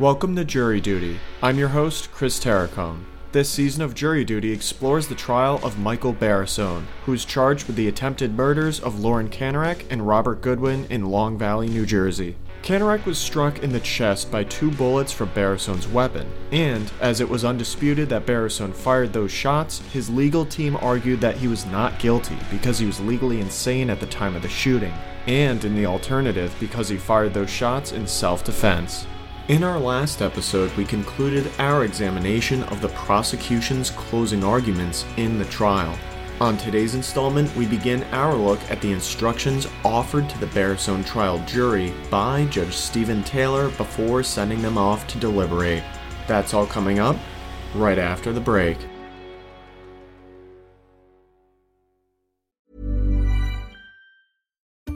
Welcome to Jury Duty. I'm your host, Chris Terracone. This season of Jury Duty explores the trial of Michael Barisone, who is charged with the attempted murders of Lauren Kanarek and Robert Goodwin in Long Valley, New Jersey. Kanarek was struck in the chest by two bullets from Barisone's weapon, and as it was undisputed that Barisone fired those shots, his legal team argued that he was not guilty because he was legally insane at the time of the shooting, and in the alternative because he fired those shots in self defense. In our last episode, we concluded our examination of the prosecution's closing arguments in the trial. On today's installment, we begin our look at the instructions offered to the Barisone trial jury by Judge Stephen Taylor before sending them off to deliberate. That's all coming up right after the break.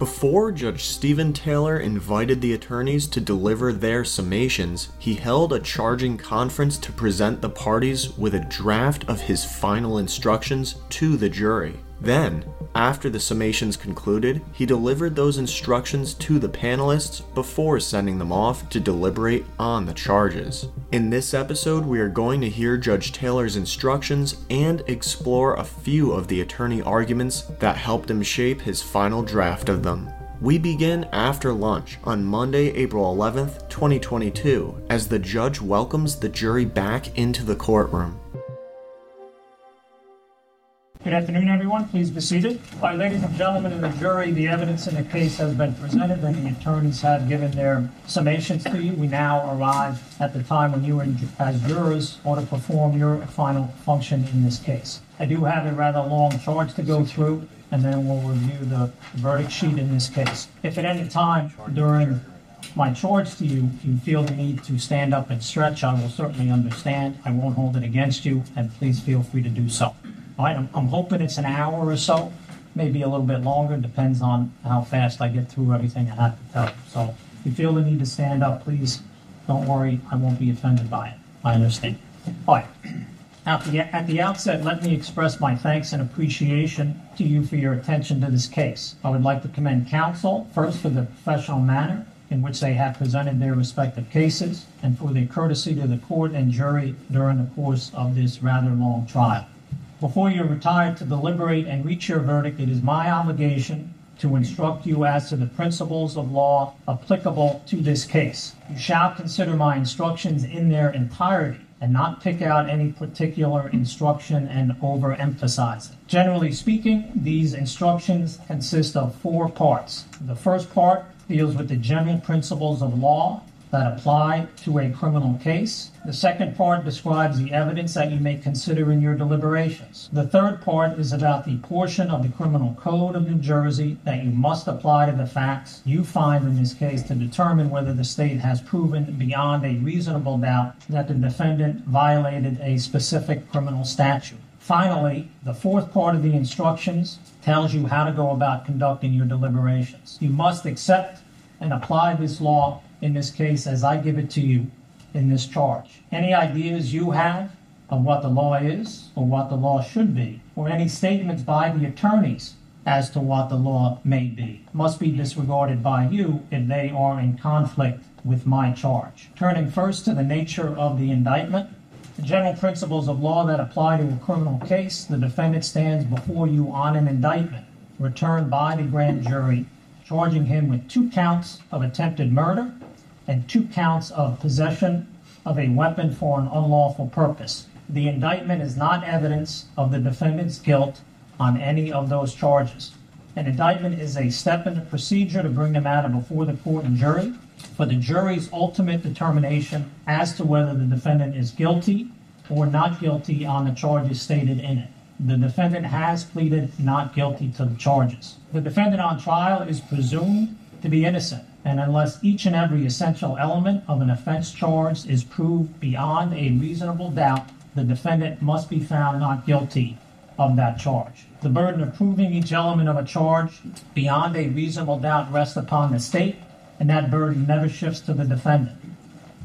Before Judge Stephen Taylor invited the attorneys to deliver their summations, he held a charging conference to present the parties with a draft of his final instructions to the jury. Then, after the summations concluded, he delivered those instructions to the panelists before sending them off to deliberate on the charges. In this episode, we are going to hear Judge Taylor's instructions and explore a few of the attorney arguments that helped him shape his final draft of them. We begin after lunch on Monday, April 11th, 2022, as the judge welcomes the jury back into the courtroom. Good afternoon, everyone. Please be seated. Right, ladies and gentlemen of the jury, the evidence in the case has been presented and the attorneys have given their summations to you. We now arrive at the time when you, as jurors, ought to perform your final function in this case. I do have a rather long charge to go through, and then we'll review the verdict sheet in this case. If at any time during my charge to you, you feel the need to stand up and stretch, I will certainly understand. I won't hold it against you, and please feel free to do so. I'm, I'm hoping it's an hour or so, maybe a little bit longer, depends on how fast I get through everything I have to tell. So if you feel the need to stand up, please don't worry, I won't be offended by it. I understand. All right. At the, at the outset, let me express my thanks and appreciation to you for your attention to this case. I would like to commend counsel first for the professional manner in which they have presented their respective cases and for their courtesy to the court and jury during the course of this rather long trial. Before you retire to deliberate and reach your verdict, it is my obligation to instruct you as to the principles of law applicable to this case. You shall consider my instructions in their entirety and not pick out any particular instruction and overemphasize it. Generally speaking, these instructions consist of four parts. The first part deals with the general principles of law that apply to a criminal case. The second part describes the evidence that you may consider in your deliberations. The third part is about the portion of the criminal code of New Jersey that you must apply to the facts you find in this case to determine whether the state has proven beyond a reasonable doubt that the defendant violated a specific criminal statute. Finally, the fourth part of the instructions tells you how to go about conducting your deliberations. You must accept and apply this law in this case as I give it to you in this charge. Any ideas you have of what the law is or what the law should be, or any statements by the attorneys as to what the law may be, must be disregarded by you if they are in conflict with my charge. Turning first to the nature of the indictment, the general principles of law that apply to a criminal case, the defendant stands before you on an indictment returned by the grand jury charging him with two counts of attempted murder and two counts of possession of a weapon for an unlawful purpose. The indictment is not evidence of the defendant's guilt on any of those charges. An indictment is a step in the procedure to bring the matter before the court and jury for the jury's ultimate determination as to whether the defendant is guilty or not guilty on the charges stated in it. the defendant has pleaded not guilty to the charges. The defendant on trial is presumed to be innocent, and unless each and every essential element of an offense charged is proved beyond a reasonable doubt, the defendant must be found not guilty of that charge. The burden of proving each element of a charge beyond a reasonable doubt rests upon the state, and that burden never shifts to the defendant.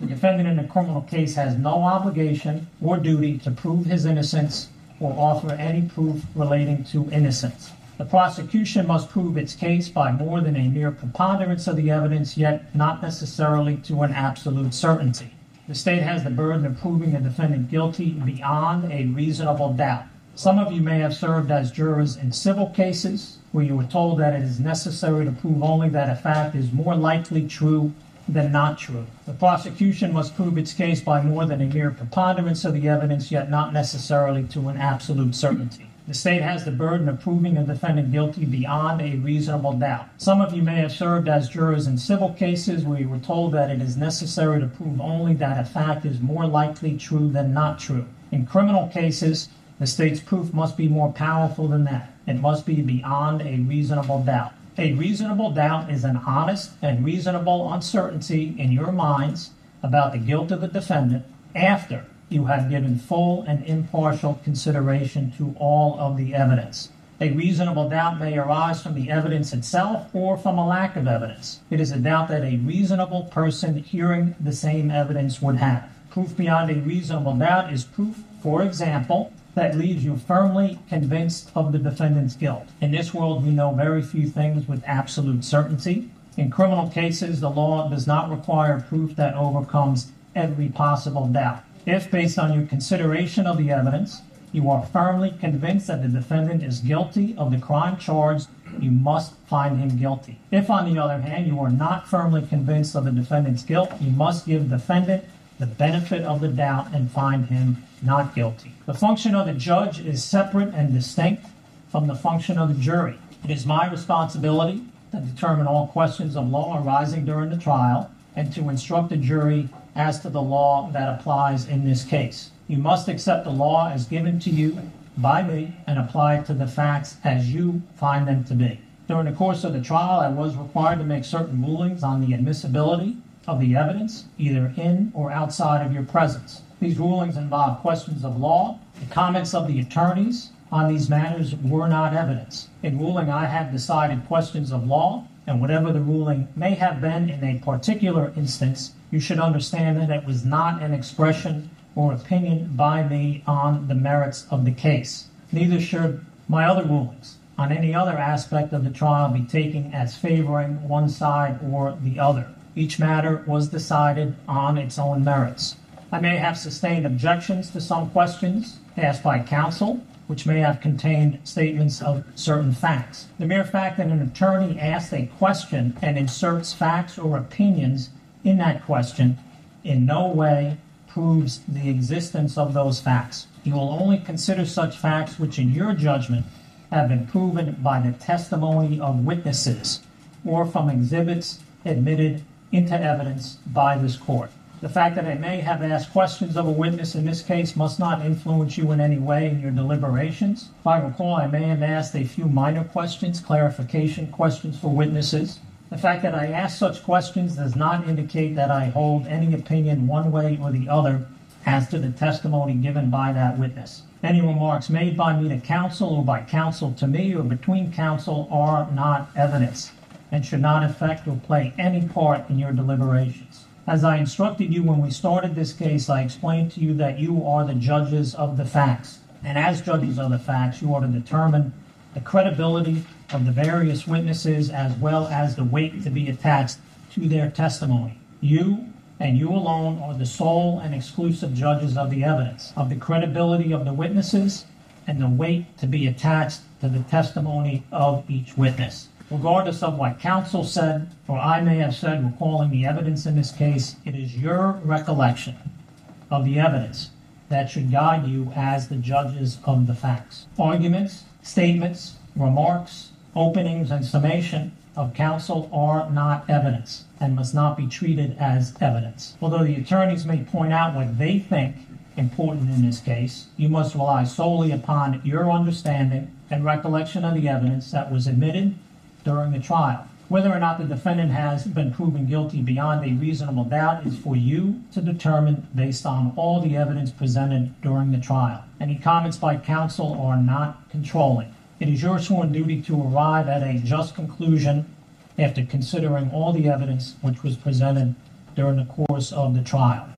The defendant in a criminal case has no obligation or duty to prove his innocence or offer any proof relating to innocence. The prosecution must prove its case by more than a mere preponderance of the evidence, yet not necessarily to an absolute certainty. The state has the burden of proving a defendant guilty beyond a reasonable doubt. Some of you may have served as jurors in civil cases where you were told that it is necessary to prove only that a fact is more likely true than not true. The prosecution must prove its case by more than a mere preponderance of the evidence, yet not necessarily to an absolute certainty. The state has the burden of proving a defendant guilty beyond a reasonable doubt. Some of you may have served as jurors in civil cases where you were told that it is necessary to prove only that a fact is more likely true than not true. In criminal cases, the state's proof must be more powerful than that. It must be beyond a reasonable doubt. A reasonable doubt is an honest and reasonable uncertainty in your minds about the guilt of the defendant after you have given full and impartial consideration to all of the evidence. A reasonable doubt may arise from the evidence itself or from a lack of evidence. It is a doubt that a reasonable person hearing the same evidence would have. Proof beyond a reasonable doubt is proof, for example, that leaves you firmly convinced of the defendant's guilt. In this world, we know very few things with absolute certainty. In criminal cases, the law does not require proof that overcomes every possible doubt. If, based on your consideration of the evidence, you are firmly convinced that the defendant is guilty of the crime charged, you must find him guilty. If, on the other hand, you are not firmly convinced of the defendant's guilt, you must give the defendant the benefit of the doubt and find him not guilty. The function of the judge is separate and distinct from the function of the jury. It is my responsibility to determine all questions of law arising during the trial and to instruct the jury as to the law that applies in this case. You must accept the law as given to you by me and apply it to the facts as you find them to be. During the course of the trial, I was required to make certain rulings on the admissibility of the evidence, either in or outside of your presence. These rulings involve questions of law. The comments of the attorneys on these matters were not evidence. In ruling, I have decided questions of law, and whatever the ruling may have been in a particular instance, you should understand that it was not an expression or opinion by me on the merits of the case. Neither should my other rulings on any other aspect of the trial be taken as favoring one side or the other. Each matter was decided on its own merits. I may have sustained objections to some questions asked by counsel, which may have contained statements of certain facts. The mere fact that an attorney asks a question and inserts facts or opinions in that question in no way proves the existence of those facts. You will only consider such facts which, in your judgment, have been proven by the testimony of witnesses or from exhibits admitted into evidence by this court. The fact that I may have asked questions of a witness in this case must not influence you in any way in your deliberations. If I recall, I may have asked a few minor questions, clarification questions for witnesses. The fact that I ask such questions does not indicate that I hold any opinion one way or the other as to the testimony given by that witness. Any remarks made by me to counsel or by counsel to me or between counsel are not evidence and should not affect or play any part in your deliberations. As I instructed you when we started this case, I explained to you that you are the judges of the facts. And as judges of the facts, you are to determine the credibility of the various witnesses as well as the weight to be attached to their testimony. You and you alone are the sole and exclusive judges of the evidence, of the credibility of the witnesses, and the weight to be attached to the testimony of each witness. Regardless of what counsel said or I may have said recalling the evidence in this case, it is your recollection of the evidence that should guide you as the judges of the facts. Arguments, statements, remarks, openings, and summation of counsel are not evidence and must not be treated as evidence. Although the attorneys may point out what they think important in this case. You must rely solely upon your understanding and recollection of the evidence that was admitted during the trial. Whether or not the defendant has been proven guilty beyond a reasonable doubt is for you to determine based on all the evidence presented during the trial. Any comments by counsel are not controlling. It is your sworn duty to arrive at a just conclusion after considering all the evidence which was presented during the course of the trial.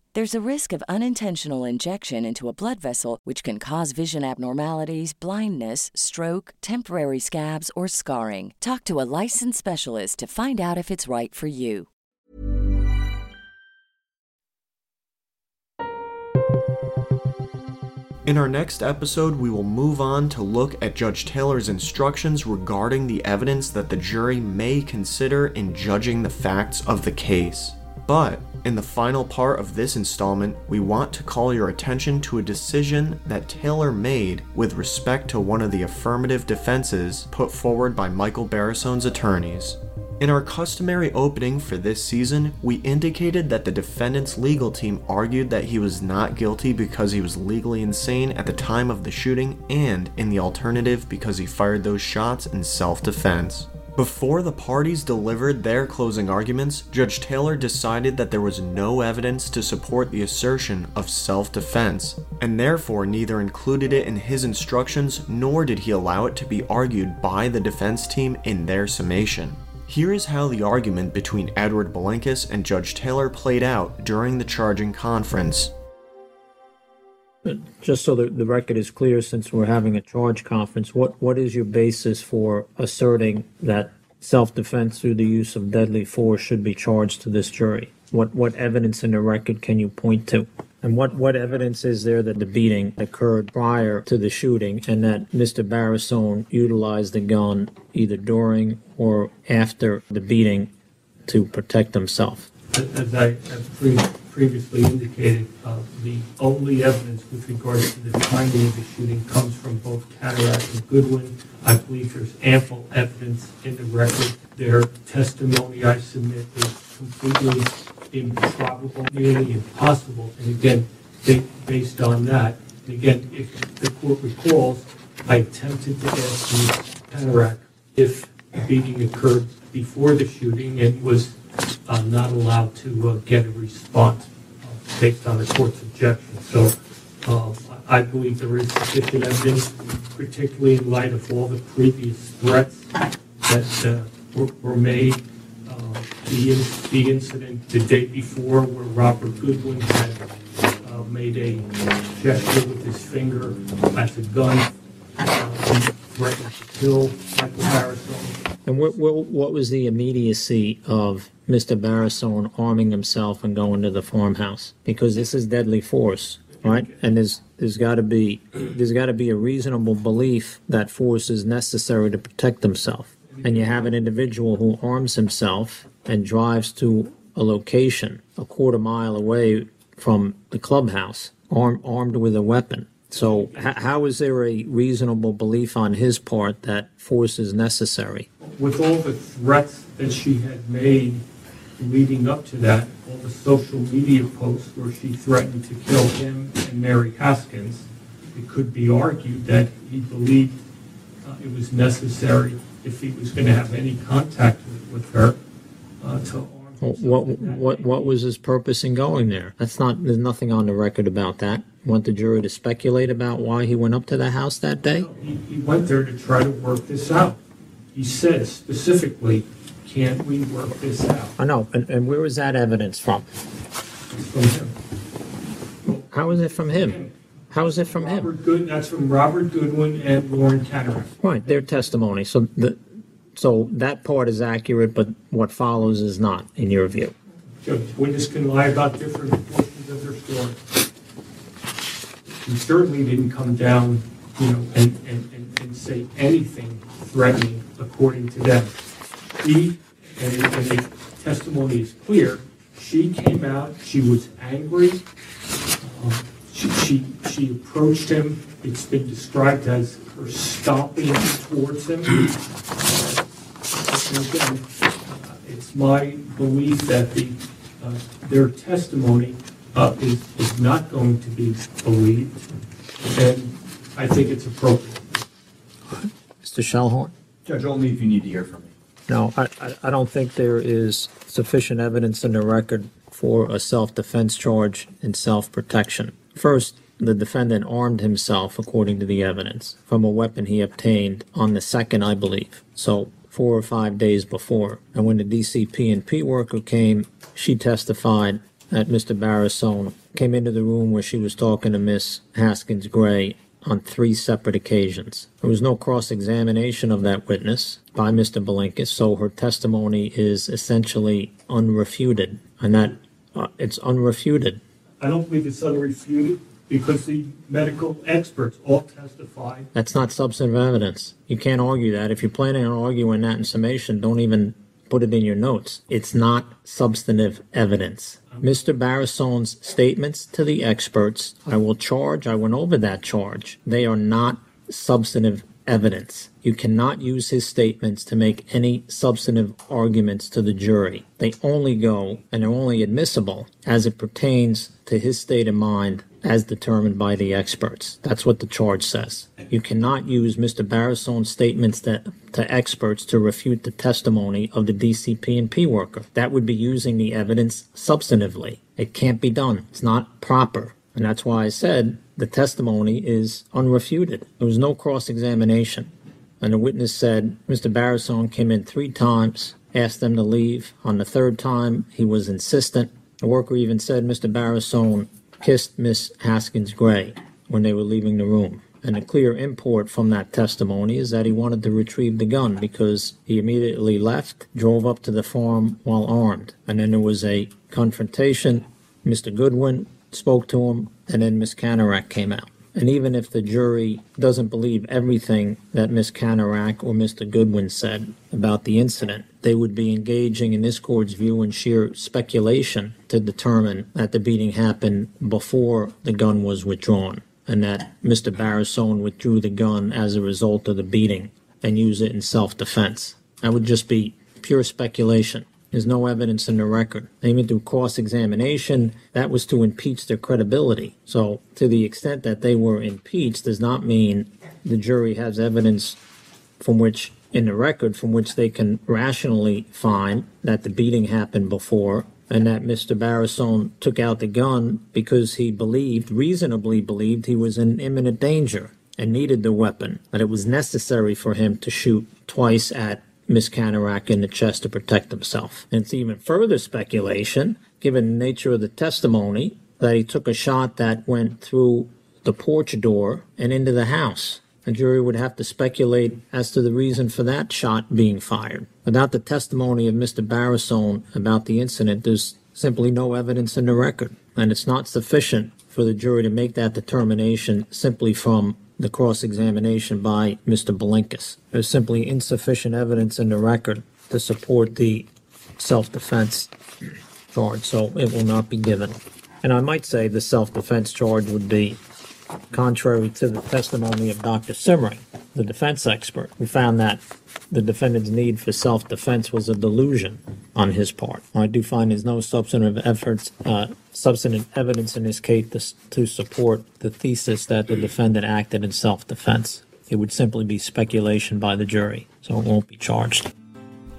There's a risk of unintentional injection into a blood vessel, which can cause vision abnormalities, blindness, stroke, temporary scabs, or scarring. Talk to a licensed specialist to find out if it's right for you. In our next episode, we will move on to look at Judge Taylor's instructions regarding the evidence that the jury may consider in judging the facts of the case. But in the final part of this installment, we want to call your attention to a decision that Taylor made with respect to one of the affirmative defenses put forward by Michael Barisone's attorneys. In our customary opening for this season, we indicated that the defendant's legal team argued that he was not guilty because he was legally insane at the time of the shooting, and in the alternative, because he fired those shots in self defense. Before the parties delivered their closing arguments, Judge Taylor decided that there was no evidence to support the assertion of self defense, and therefore neither included it in his instructions nor did he allow it to be argued by the defense team in their summation. Here is how the argument between Edward Bilinkas and Judge Taylor played out during the charging conference. Just so the record is clear, since we're having a charge conference, what, what is your basis for asserting that self-defense through the use of deadly force should be charged to this jury? What, what evidence in the record can you point to? And what, what evidence is there that the beating occurred prior to the shooting and that Mr. Barisone utilized the gun either during or after the beating to protect himself? As I have pre- previously indicated, uh, the only evidence with regards to the timing of the shooting comes from both Kanarek and Goodwin. I believe there's ample evidence in the record. Their testimony, I submit, is completely improbable, nearly impossible. And again, ba- based on that, and again, if the court recalls, I attempted to ask. Kanarek if the beating occurred before the shooting and was uh, not allowed to uh, get a response based on the court's objection. So uh, I believe there is sufficient evidence, particularly in light of all the previous threats that uh, were, were made. Uh, the, the incident the day before where Robert Goodwin had uh, made a gesture with his finger at the gun, uh, threatened to kill Michael Barisone. And what, what, what was the immediacy of Mr. Barisone arming himself and going to the farmhouse? Because this is deadly force, right? And there's there's got to be there's got to be a reasonable belief that force is necessary to protect himself. And you have an individual who arms himself and drives to a location a quarter mile away from the clubhouse, arm, armed with a weapon. So, h- how is there a reasonable belief on his part that force is necessary? with all the threats that she had made leading up to that, all the social media posts where she threatened to kill him and Mary Haskins, it could be argued that he believed uh, it was necessary if he was going to have any contact with, with her uh, to What, what, what, was his purpose in going there? That's not, there's nothing on the record about that. Want the jury to speculate about why he went up to the house that day? He, he went there to try to work this out. he said specifically, can't we work this out? I know, and, and where is that evidence from? From him. How is it from him? How is it from him? Robert Good, that's from Robert Goodwin and Lauren Kanarek. Right, their testimony. So the, so that part is accurate, but what follows is not, in your view. Judge, witness can lie about different portions of their story. He certainly didn't come down, you know, and, and, and, and say anything threatening according to them. He, and, and the testimony is clear, she came out, she was angry, um, she, she, she approached him, it's been described as her stomping towards him. And again, uh, it's my belief that the, uh, their testimony uh, is, is not going to be believed, and I think it's appropriate. Mr. Shellhorn? Judge, only if you need to hear from me. No, I, I, I don't think there is sufficient evidence in the record for a self-defense charge and self-protection. First, the defendant armed himself, according to the evidence, from a weapon he obtained on the second, I believe. So four or five days before. And when the DCP and P worker came, she testified that Mr. Barisone came into the room where she was talking to Miss Haskins Gray on three separate occasions. There was no cross-examination of that witness by Mr. Bilinkas, so her testimony is essentially unrefuted, and that uh, it's unrefuted. I don't believe it's unrefuted because the medical experts all testified. That's not substantive evidence. You can't argue that. If you're planning on arguing that in summation, don't even put it in your notes. It's not substantive evidence. Um, Mr. Barisone's statements to the experts, I will charge, I went over that charge. They are not substantive evidence. You cannot use his statements to make any substantive arguments to the jury. They only go, and they're only admissible as it pertains to his state of mind as determined by the experts. That's what the charge says. You cannot use Mr. Barisone's statements to, to experts to refute the testimony of the DCP and P worker. That would be using the evidence substantively. It can't be done. It's not proper. And that's why I said the testimony is unrefuted. There was no cross examination. And the witness said Mr. Barisone came in three times, asked them to leave. On the third time, he was insistent. The worker even said Mr. Barisone kissed Miss Haskins Gray when they were leaving the room. And the clear import from that testimony is that he wanted to retrieve the gun because he immediately left, drove up to the farm while armed. And then there was a confrontation. Mr. Goodwin spoke to him, and then Miss Kanarek came out. And even if the jury doesn't believe everything that Miss Kanarek or Mr. Goodwin said about the incident, they would be engaging in this court's view in sheer speculation to determine that the beating happened before the gun was withdrawn and that Mr. Barisone withdrew the gun as a result of the beating and used it in self-defense. That would just be pure speculation. There's no evidence in the record. They even through cross examination, that was to impeach their credibility. So, to the extent that they were impeached, does not mean the jury has evidence from which, in the record, from which they can rationally find that the beating happened before and that Mr. Barisone took out the gun because he believed, reasonably believed, he was in imminent danger and needed the weapon, that it was necessary for him to shoot twice at Miss Kanarek in the chest to protect himself. And it's even further speculation, given the nature of the testimony, that he took a shot that went through the porch door and into the house. A jury would have to speculate as to the reason for that shot being fired. Without the testimony of Mr. Barisone about the incident, there's simply no evidence in the record. And it's not sufficient for the jury to make that determination simply from the cross examination by Mr. Bilinkas. There's simply insufficient evidence in the record to support the self defense charge, so it will not be given. And I might say the self defense charge would be contrary to the testimony of Dr. Simmering, the defense expert, who found that the defendant's need for self defense was a delusion on his part. I do find there's no substantive efforts, uh, substantive evidence in this case to, to support the thesis that the defendant acted in self defense. It would simply be speculation by the jury, so it won't be charged.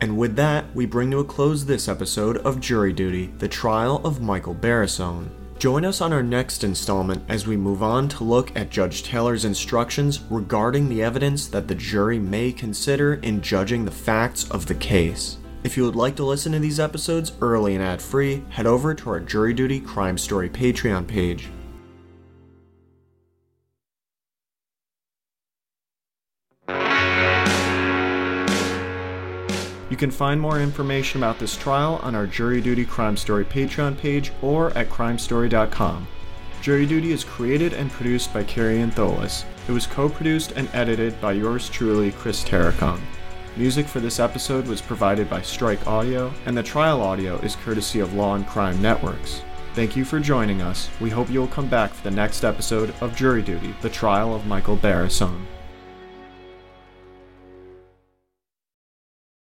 And with that, we bring to a close this episode of Jury Duty, the trial of Michael Barisone. Join us on our next installment as we move on to look at Judge Taylor's instructions regarding the evidence that the jury may consider in judging the facts of the case. If you would like to listen to these episodes early and ad free, head over to our Jury Duty Crime Story Patreon page. You can find more information about this trial on our Jury Duty Crime Story Patreon page or at crimestory.com. Jury Duty is created and produced by Kary Antholis. It was co produced and edited by yours truly, Chris Terracone. Music for this episode was provided by Strike Audio, and the trial audio is courtesy of Law and Crime Networks. Thank you for joining us. We hope you will come back for the next episode of Jury Duty, the trial of Michael Barisone.